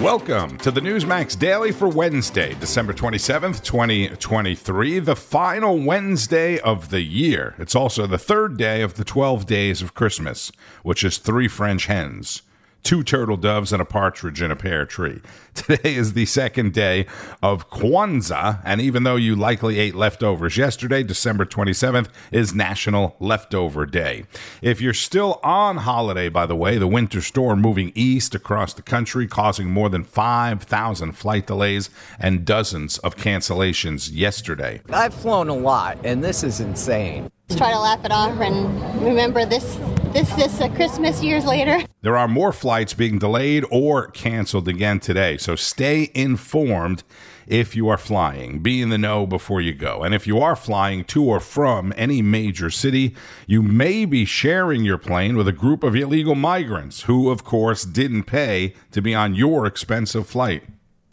Welcome to the Newsmax Daily for Wednesday, December 27th, 2023, the final Wednesday of the year. It's also the third day of the 12 days of Christmas, which is three French hens two turtle doves, and a partridge in a pear tree. Today is the second day of Kwanzaa, and even though you likely ate leftovers yesterday, December 27th is National Leftover Day. If you're still on holiday, by the way, the winter storm moving east across the country, causing more than 5,000 flight delays and dozens of cancellations yesterday. I've flown a lot, and this is insane. Just try to laugh it off and remember this this this uh, Christmas years later. There are more flights being delayed or canceled again today, so stay informed if you are flying. Be in the know before you go. And if you are flying to or from any major city, you may be sharing your plane with a group of illegal migrants who, of course, didn't pay to be on your expensive flight.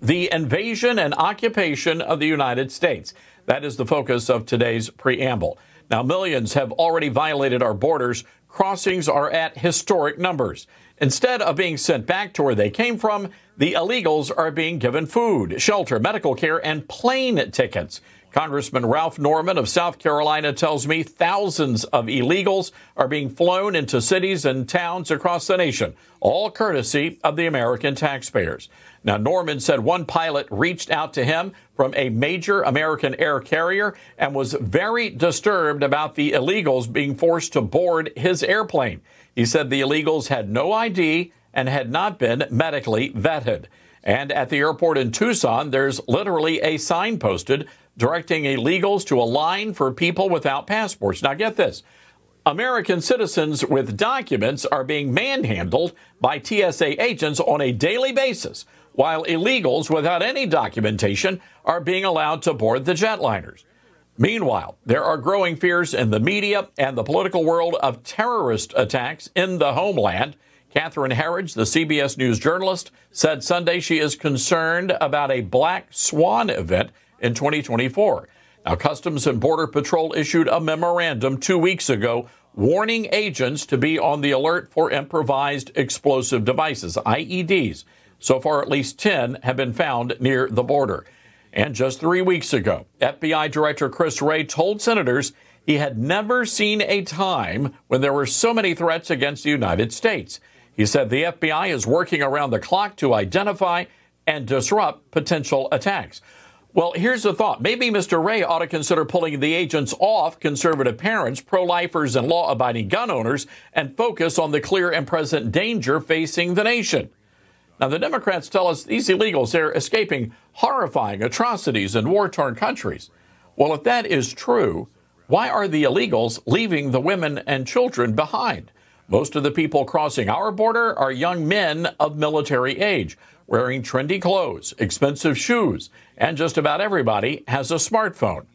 The invasion and occupation of the United States. That is the focus of today's preamble. Now, millions have already violated our borders. Crossings are at historic numbers. Instead of being sent back to where they came from, the illegals are being given food, shelter, medical care, and plane tickets. Congressman Ralph Norman of South Carolina tells me thousands of illegals are being flown into cities and towns across the nation, all courtesy of the American taxpayers. Now, Norman said one pilot reached out to him from a major American air carrier and was very disturbed about the illegals being forced to board his airplane. He said the illegals had no ID and had not been medically vetted. And at the airport in Tucson, there's literally a sign posted directing illegals to a line for people without passports. Now, get this. American citizens with documents are being manhandled by TSA agents on a daily basis while illegals without any documentation are being allowed to board the jetliners. Meanwhile, there are growing fears in the media and the political world of terrorist attacks in the homeland. Catherine Herridge, the CBS News journalist, said Sunday she is concerned about a black swan event in 2024. Now, Customs and Border Patrol issued a memorandum two weeks ago warning agents to be on the alert for improvised explosive devices, IEDs. So far, at least 10 have been found near the border. And just three weeks ago, FBI Director Chris Wray told senators he had never seen a time when there were so many threats against the United States. He said the FBI is working around the clock to identify and disrupt potential attacks. Well, here's the thought. Maybe Mr. Wray ought to consider pulling the agents off conservative parents, pro lifers, and law abiding gun owners and focus on the clear and present danger facing the nation. Now, the Democrats tell us these illegals are escaping horrifying atrocities in war torn countries. Well, if that is true, why are the illegals leaving the women and children behind? Most of the people crossing our border are young men of military age, wearing trendy clothes, expensive shoes, and just about everybody has a smartphone.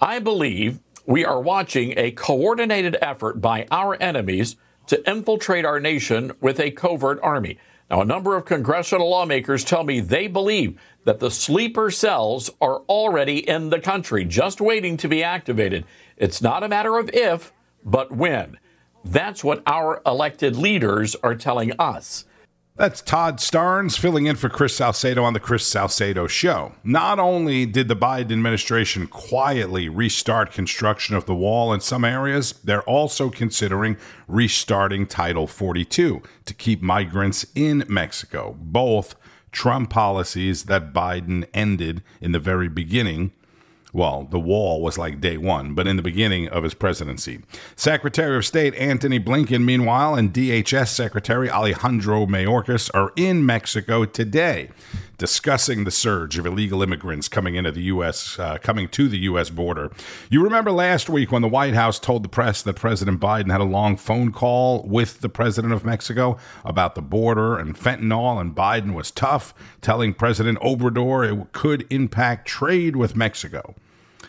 I believe we are watching a coordinated effort by our enemies to infiltrate our nation with a covert army. Now, a number of congressional lawmakers tell me they believe that the sleeper cells are already in the country, just waiting to be activated. It's not a matter of if, but when. That's what our elected leaders are telling us. That's Todd Starnes filling in for Chris Salcedo on the Chris Salcedo Show. Not only did the Biden administration quietly restart construction of the wall in some areas, they're also considering restarting Title 42 to keep migrants in Mexico. Both Trump policies that Biden ended in the very beginning well, the wall was like day one, but in the beginning of his presidency. Secretary of State Antony Blinken, meanwhile, and DHS Secretary Alejandro Mayorkas are in Mexico today discussing the surge of illegal immigrants coming into the U.S., uh, coming to the U.S. border. You remember last week when the White House told the press that President Biden had a long phone call with the president of Mexico about the border and fentanyl, and Biden was tough, telling President Obrador it could impact trade with Mexico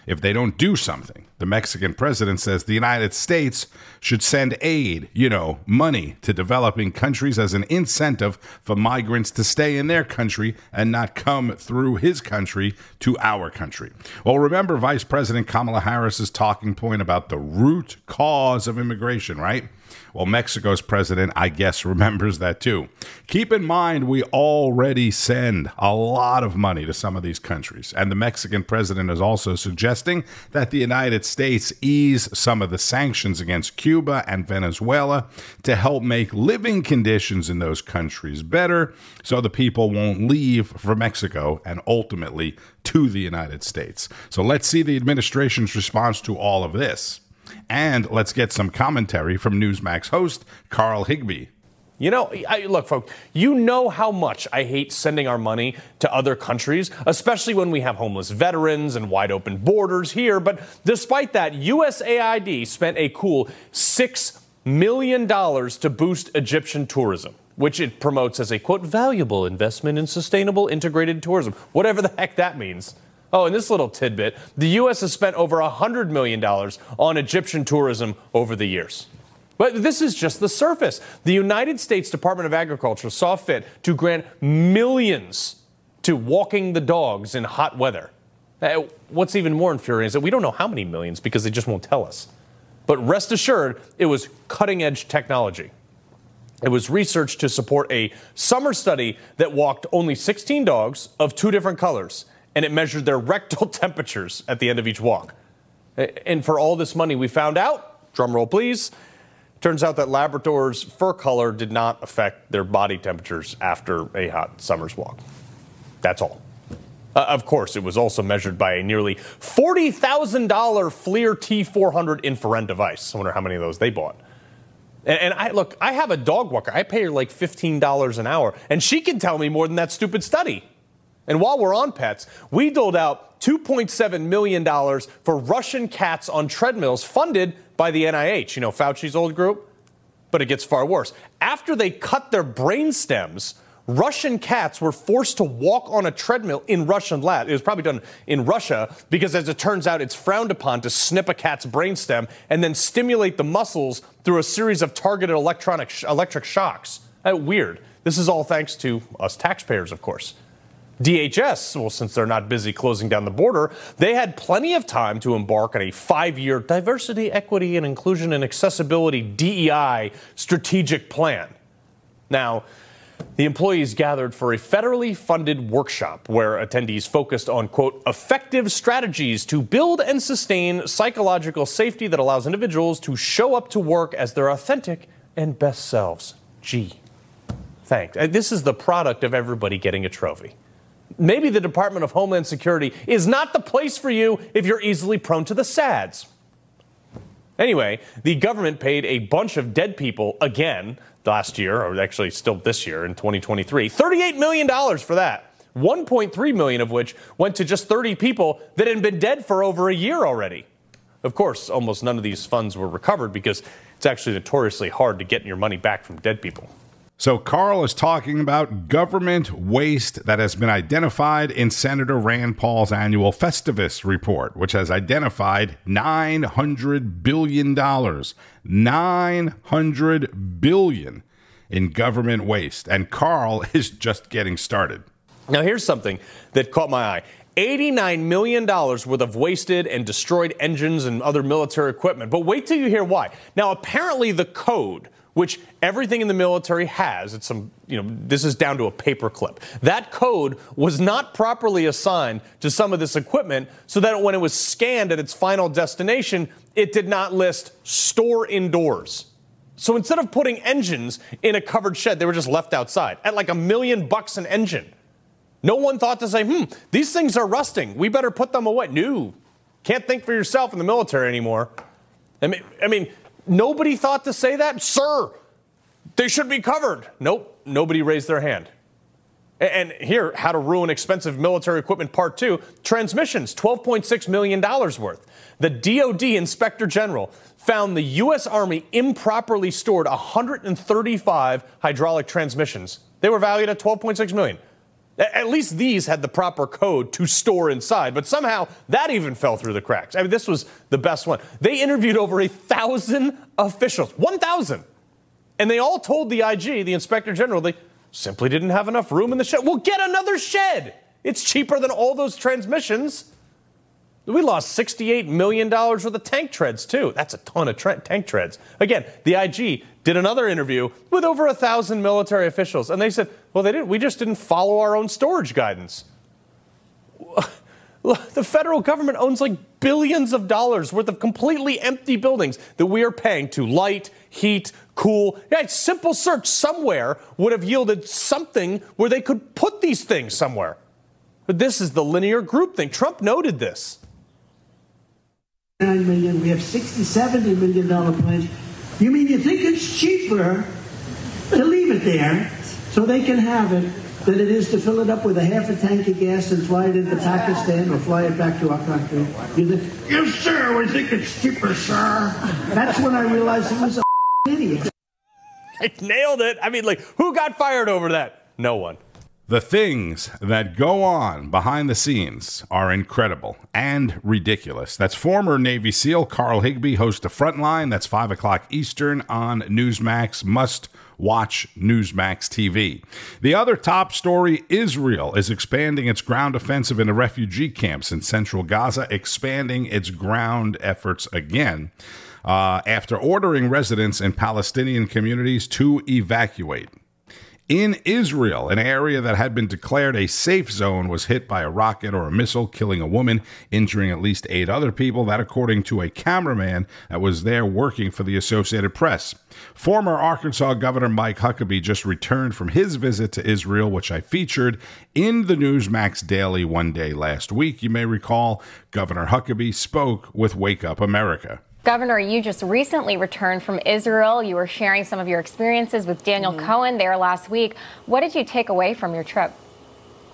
if they don't do something. The Mexican president says the United States should send aid, you know, money to developing countries as an incentive for migrants to stay in their country and not come through his country to our country. Well, remember Vice President Kamala Harris's talking point about the root cause of immigration, right? Well, Mexico's president, I guess, remembers that too. Keep in mind, we already send a lot of money to some of these countries, and the Mexican president is also suggesting that the United States ease some of the sanctions against Cuba and Venezuela to help make living conditions in those countries better so the people won't leave for Mexico and ultimately to the United States. So let's see the administration's response to all of this. And let's get some commentary from Newsmax host Carl Higbie. You know, I, look, folks, you know how much I hate sending our money to other countries, especially when we have homeless veterans and wide open borders here. But despite that, USAID spent a cool $6 million to boost Egyptian tourism, which it promotes as a quote, valuable investment in sustainable integrated tourism, whatever the heck that means. Oh, and this little tidbit the U.S. has spent over $100 million on Egyptian tourism over the years. But this is just the surface. The United States Department of Agriculture saw fit to grant millions to walking the dogs in hot weather. Uh, what's even more infuriating is that we don't know how many millions because they just won't tell us. But rest assured, it was cutting edge technology. It was researched to support a summer study that walked only 16 dogs of two different colors, and it measured their rectal temperatures at the end of each walk. And for all this money, we found out, drum roll please, Turns out that Labrador's fur color did not affect their body temperatures after a hot summer's walk. That's all. Uh, of course, it was also measured by a nearly $40,000 FLIR T400 infrared device. I wonder how many of those they bought. And, and, I look, I have a dog walker. I pay her like $15 an hour, and she can tell me more than that stupid study. And while we're on pets, we doled out $2.7 million for Russian cats on treadmills funded by the NIH, you know, Fauci's old group. But it gets far worse. After they cut their brain stems, Russian cats were forced to walk on a treadmill in Russian lab. It was probably done in Russia because, as it turns out, it's frowned upon to snip a cat's brainstem and then stimulate the muscles through a series of targeted electronic sh- electric shocks. Uh, weird. This is all thanks to us taxpayers, of course. DHS, well, since they're not busy closing down the border, they had plenty of time to embark on a five year diversity, equity, and inclusion and accessibility DEI strategic plan. Now, the employees gathered for a federally funded workshop where attendees focused on, quote, effective strategies to build and sustain psychological safety that allows individuals to show up to work as their authentic and best selves. Gee, thanks. This is the product of everybody getting a trophy maybe the Department of Homeland Security is not the place for you if you're easily prone to the SADS. Anyway, the government paid a bunch of dead people again last year, or actually still this year in 2023, $38 million for that. 1.3 million of which went to just 30 people that had been dead for over a year already. Of course, almost none of these funds were recovered because it's actually notoriously hard to get your money back from dead people. So, Carl is talking about government waste that has been identified in Senator Rand Paul's annual Festivus report, which has identified $900 billion. 900 billion in government waste. And Carl is just getting started. Now, here's something that caught my eye. $89 million worth of wasted and destroyed engines and other military equipment. But wait till you hear why. Now, apparently, the code which everything in the military has. It's some, you know, this is down to a paperclip. That code was not properly assigned to some of this equipment so that when it was scanned at its final destination, it did not list store indoors. So instead of putting engines in a covered shed, they were just left outside at like a million bucks an engine. No one thought to say, hmm, these things are rusting. We better put them away. No. Can't think for yourself in the military anymore. I mean, I mean Nobody thought to say that? Sir, they should be covered. Nope, nobody raised their hand. And here, how to ruin expensive military equipment part two transmissions, $12.6 million worth. The DoD Inspector General found the U.S. Army improperly stored 135 hydraulic transmissions. They were valued at 12.6 million. At least these had the proper code to store inside, but somehow that even fell through the cracks. I mean, this was the best one. They interviewed over a thousand officials, 1,000. And they all told the IG, the inspector general, they simply didn't have enough room in the shed. Well, get another shed. It's cheaper than all those transmissions. We lost $68 million worth of tank treads, too. That's a ton of tra- tank treads. Again, the IG did another interview with over a thousand military officials, and they said, "Well, they didn't. We just didn't follow our own storage guidance." The federal government owns like billions of dollars worth of completely empty buildings that we are paying to light, heat, cool. Yeah, simple search somewhere would have yielded something where they could put these things somewhere. But this is the linear group thing. Trump noted this. Nine million. We have 60, 70 million dollar plans. You mean you think it's cheaper to leave it there so they can have it than it is to fill it up with a half a tank of gas and fly it into Pakistan or fly it back to our country? You think, yes, sir, we think it's cheaper, sir. That's when I realized he was a idiot. I nailed it. I mean, like, who got fired over that? No one. The things that go on behind the scenes are incredible and ridiculous. That's former Navy SEAL Carl Higbie, host of Frontline. That's 5 o'clock Eastern on Newsmax. Must watch Newsmax TV. The other top story Israel is expanding its ground offensive into refugee camps in central Gaza, expanding its ground efforts again. Uh, after ordering residents in Palestinian communities to evacuate. In Israel, an area that had been declared a safe zone was hit by a rocket or a missile, killing a woman, injuring at least eight other people. That, according to a cameraman that was there working for the Associated Press. Former Arkansas Governor Mike Huckabee just returned from his visit to Israel, which I featured in the Newsmax Daily one day last week. You may recall Governor Huckabee spoke with Wake Up America. Governor, you just recently returned from Israel. You were sharing some of your experiences with Daniel mm-hmm. Cohen there last week. What did you take away from your trip?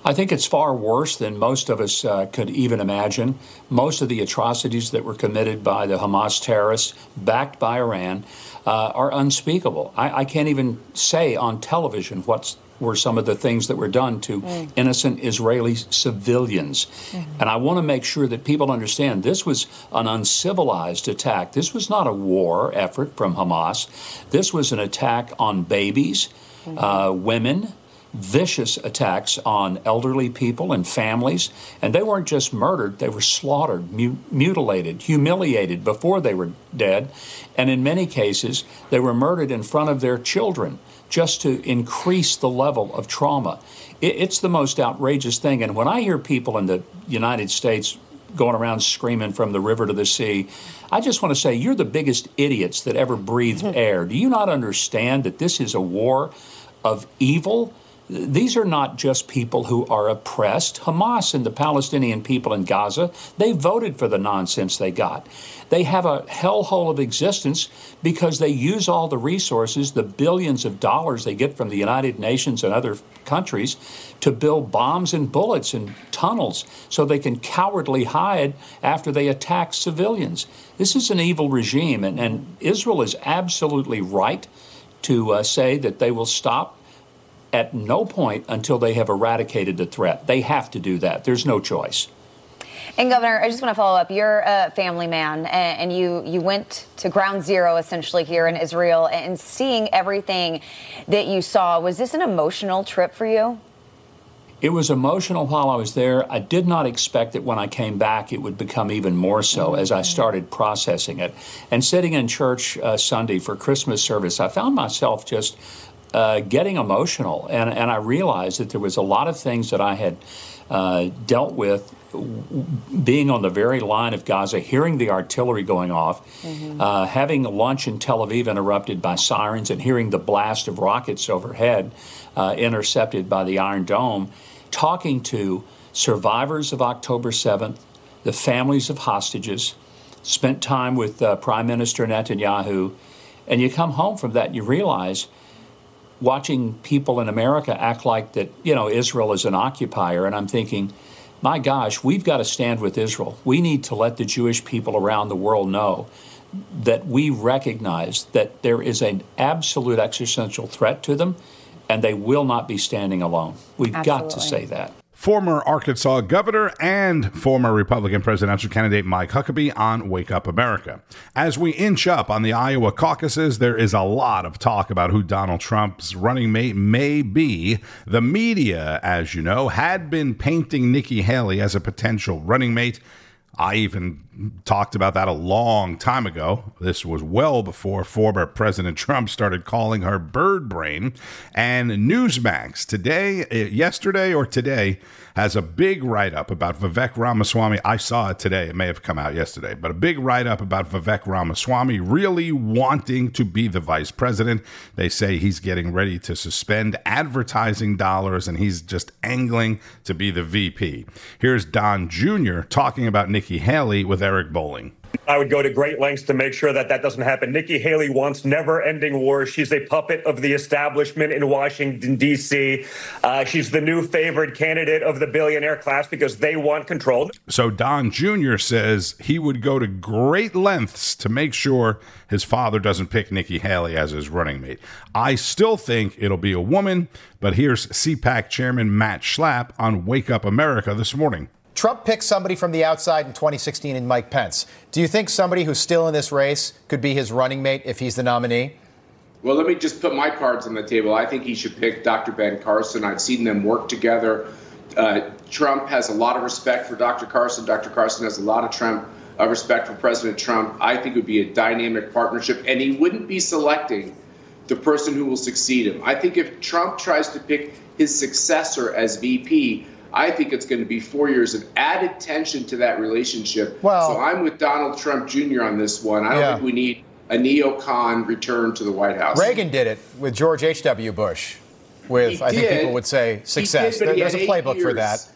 I think it's far worse than most of us uh, could even imagine. Most of the atrocities that were committed by the Hamas terrorists, backed by Iran, uh, are unspeakable. I, I, can't even say on television what's were some of the things that were done to mm. innocent Israeli civilians. Mm-hmm. And I want to make sure that people understand this was an uncivilized attack. This was not a war effort from Hamas. This was an attack on babies, mm-hmm. uh, women, vicious attacks on elderly people and families. And they weren't just murdered, they were slaughtered, mu- mutilated, humiliated before they were dead. And in many cases, they were murdered in front of their children just to increase the level of trauma. it's the most outrageous thing. And when I hear people in the United States going around screaming from the river to the sea, I just want to say you're the biggest idiots that ever breathed air. Do you not understand that this is a war of evil? These are not just people who are oppressed. Hamas and the Palestinian people in Gaza, they voted for the nonsense they got. They have a hellhole of existence because they use all the resources, the billions of dollars they get from the United Nations and other countries, to build bombs and bullets and tunnels so they can cowardly hide after they attack civilians. This is an evil regime, and, and Israel is absolutely right to uh, say that they will stop at no point until they have eradicated the threat. They have to do that. There's no choice. And Governor, I just want to follow up. You're a family man, and you you went to ground zero essentially here in Israel, and seeing everything that you saw. Was this an emotional trip for you? It was emotional while I was there. I did not expect that when I came back it would become even more so as I started processing it. And sitting in church uh, Sunday for Christmas service, I found myself just uh, getting emotional, and and I realized that there was a lot of things that I had uh, dealt with being on the very line of Gaza, hearing the artillery going off, mm-hmm. uh, having lunch in Tel Aviv interrupted by sirens, and hearing the blast of rockets overhead uh, intercepted by the Iron Dome, talking to survivors of October 7th, the families of hostages, spent time with uh, Prime Minister Netanyahu, and you come home from that and you realize watching people in America act like that, you know, Israel is an occupier, and I'm thinking, my gosh, we've got to stand with Israel. We need to let the Jewish people around the world know that we recognize that there is an absolute existential threat to them, and they will not be standing alone. We've Absolutely. got to say that former Arkansas governor and former Republican presidential candidate Mike Huckabee on Wake Up America. As we inch up on the Iowa caucuses, there is a lot of talk about who Donald Trump's running mate may be. The media, as you know, had been painting Nikki Haley as a potential running mate. I even talked about that a long time ago. This was well before former President Trump started calling her bird brain. And Newsmax today, eh, yesterday or today, has a big write up about Vivek Ramaswamy. I saw it today. It may have come out yesterday, but a big write up about Vivek Ramaswamy really wanting to be the vice president. They say he's getting ready to suspend advertising dollars and he's just angling to be the VP. Here's Don Jr. talking about Nikki Haley with Eric Bolling. I would go to great lengths to make sure that that doesn't happen. Nikki Haley wants never ending wars. She's a puppet of the establishment in Washington, D.C. Uh, she's the new favored candidate of the billionaire class because they want control. So Don Jr. says he would go to great lengths to make sure his father doesn't pick Nikki Haley as his running mate. I still think it'll be a woman, but here's CPAC Chairman Matt Schlapp on Wake Up America this morning. Trump picked somebody from the outside in 2016 in Mike Pence. Do you think somebody who's still in this race could be his running mate if he's the nominee? Well, let me just put my cards on the table. I think he should pick Dr. Ben Carson. I've seen them work together. Uh, Trump has a lot of respect for Dr. Carson. Dr. Carson has a lot of Trump uh, respect for President Trump. I think it would be a dynamic partnership, and he wouldn't be selecting the person who will succeed him. I think if Trump tries to pick his successor as VP, I think it's going to be four years of added tension to that relationship. Well, so I'm with Donald Trump Jr. on this one. I don't yeah. think we need a neocon return to the White House. Reagan did it with George H.W. Bush. With he I did. think people would say success. Did, There's a playbook years, for that.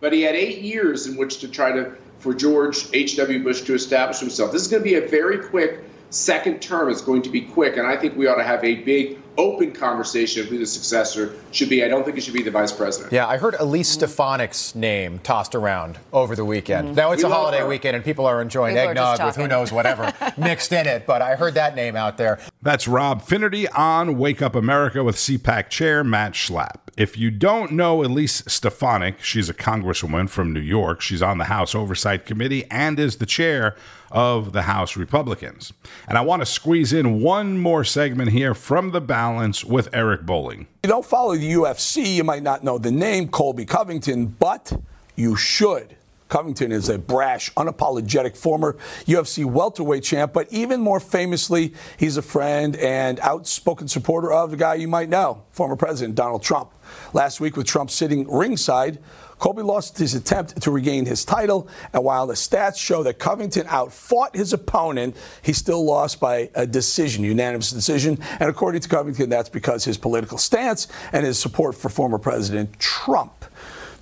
But he had eight years in which to try to for George H.W. Bush to establish himself. This is going to be a very quick second term. It's going to be quick, and I think we ought to have a big open conversation of who the successor should be. I don't think it should be the vice president. Yeah, I heard Elise Stefanik's name tossed around over the weekend. Mm-hmm. Now it's we a holiday her. weekend and people are enjoying people eggnog are with who knows whatever mixed in it, but I heard that name out there. That's Rob Finnerty on Wake Up America with CPAC chair Matt Schlapp. If you don't know Elise Stefanik, she's a congresswoman from New York. She's on the House Oversight Committee and is the chair of the House Republicans. And I want to squeeze in one more segment here from the balance with Eric Bolling. If you don't follow the UFC, you might not know the name Colby Covington, but you should. Covington is a brash, unapologetic former UFC welterweight champ, but even more famously, he's a friend and outspoken supporter of the guy you might know, former President Donald Trump. Last week, with Trump sitting ringside, Colby lost his attempt to regain his title, and while the stats show that Covington outfought his opponent, he still lost by a decision, unanimous decision. And according to Covington, that's because his political stance and his support for former President Trump.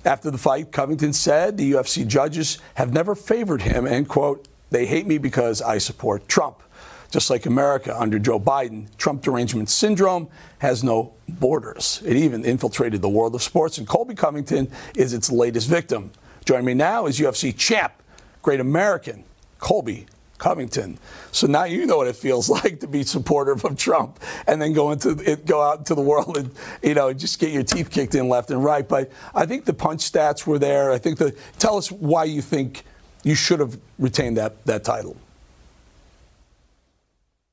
After the fight, Covington said the UFC judges have never favored him, and quote, they hate me because I support Trump. Just like America under Joe Biden, Trump derangement syndrome has no borders. It even infiltrated the world of sports, and Colby Covington is its latest victim. Joining me now is UFC champ, great American, Colby Covington. So now you know what it feels like to be supportive of Trump and then go into it, go out into the world and you know just get your teeth kicked in left and right. But I think the punch stats were there. I think the tell us why you think you should have retained that that title.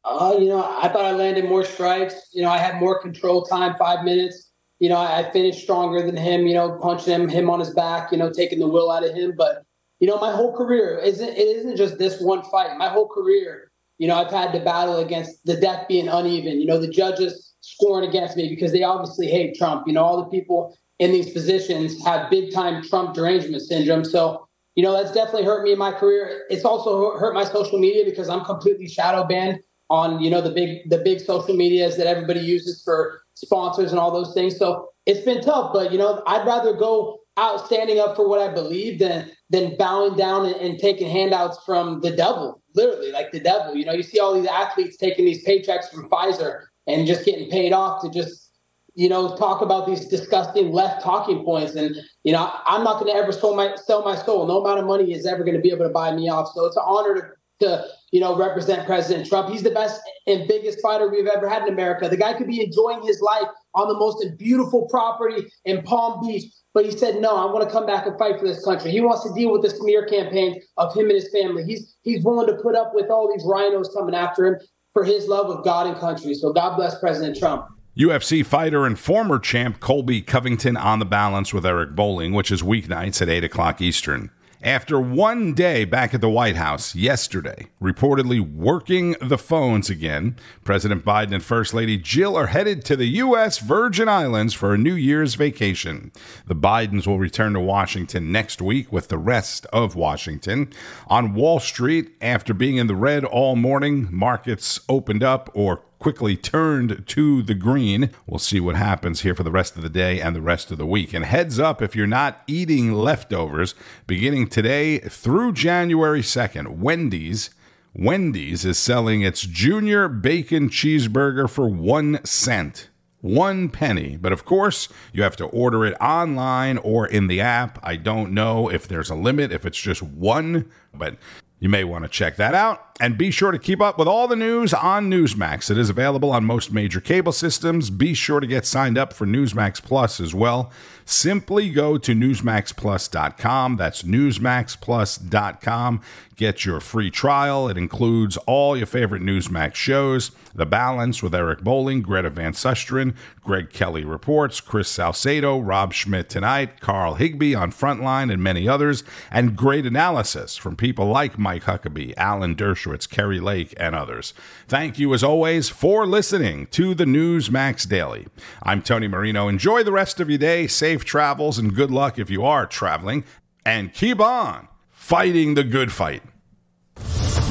Uh, you know, I thought I landed more strikes. You know, I had more control time, five minutes. You know, I, I finished stronger than him. You know, punching him, him on his back. You know, taking the will out of him. But you know, my whole career isn't it isn't just this one fight. My whole career, you know, I've had to battle against the death being uneven. You know, the judges scoring against me because they obviously hate Trump. You know, all the people in these positions have big time Trump derangement syndrome. So you know, that's definitely hurt me in my career. It's also hurt my social media because I'm completely shadow banned on you know the big the big social medias that everybody uses for sponsors and all those things. So it's been tough, but you know I'd rather go out standing up for what I believe than than bowing down and, and taking handouts from the devil, literally like the devil. You know, you see all these athletes taking these paychecks from Pfizer and just getting paid off to just you know talk about these disgusting left talking points. And you know i'm not going to ever sell my sell my soul. No amount of money is ever going to be able to buy me off. So it's an honor to you know represent President Trump. He's the best and biggest fighter we've ever had in America. The guy could be enjoying his life on the most beautiful property in Palm Beach, but he said no. I want to come back and fight for this country. He wants to deal with the smear campaigns of him and his family. He's he's willing to put up with all these RINOs coming after him for his love of God and country. So God bless President Trump. UFC fighter and former champ Colby Covington on the balance with Eric Bolling, which is weeknights at 8 o'clock Eastern. After one day back at the White House yesterday, reportedly working the phones again, President Biden and First Lady Jill are headed to the U.S. Virgin Islands for a New Year's vacation. The Bidens will return to Washington next week with the rest of Washington. On Wall Street, after being in the red all morning, markets opened up or quickly turned to the green. We'll see what happens here for the rest of the day and the rest of the week. And heads up if you're not eating leftovers, beginning today through January 2nd, Wendy's. Wendy's is selling its junior bacon cheeseburger for one cent one penny. But of course, you have to order it online or in the app. I don't know if there's a limit, if it's just one, but you may want to check that out. And be sure to keep up with all the news on Newsmax. It is available on most major cable systems. Be sure to get signed up for Newsmax Plus as well. Simply go to NewsmaxPlus.com. That's NewsmaxPlus.com. Get your free trial. It includes all your favorite Newsmax shows The Balance with Eric Bolling, Greta Van Susteren, Greg Kelly Reports, Chris Salcedo, Rob Schmitt Tonight, Carl Higbie on Frontline, and many others, and great analysis from people like Mike Huckabee, Alan Dershowitz, Kari Lake, and others. Thank you, as always, for listening to the Newsmax Daily. I'm Tony Marino. Enjoy the rest of your day. Safe travels and good luck if you are traveling. And keep on fighting the good fight.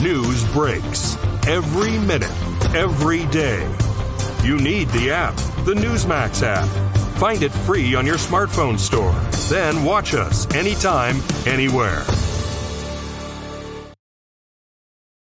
News breaks every minute, every day. You need the app, the Newsmax app. Find it free on your smartphone store. Then watch us anytime, anywhere.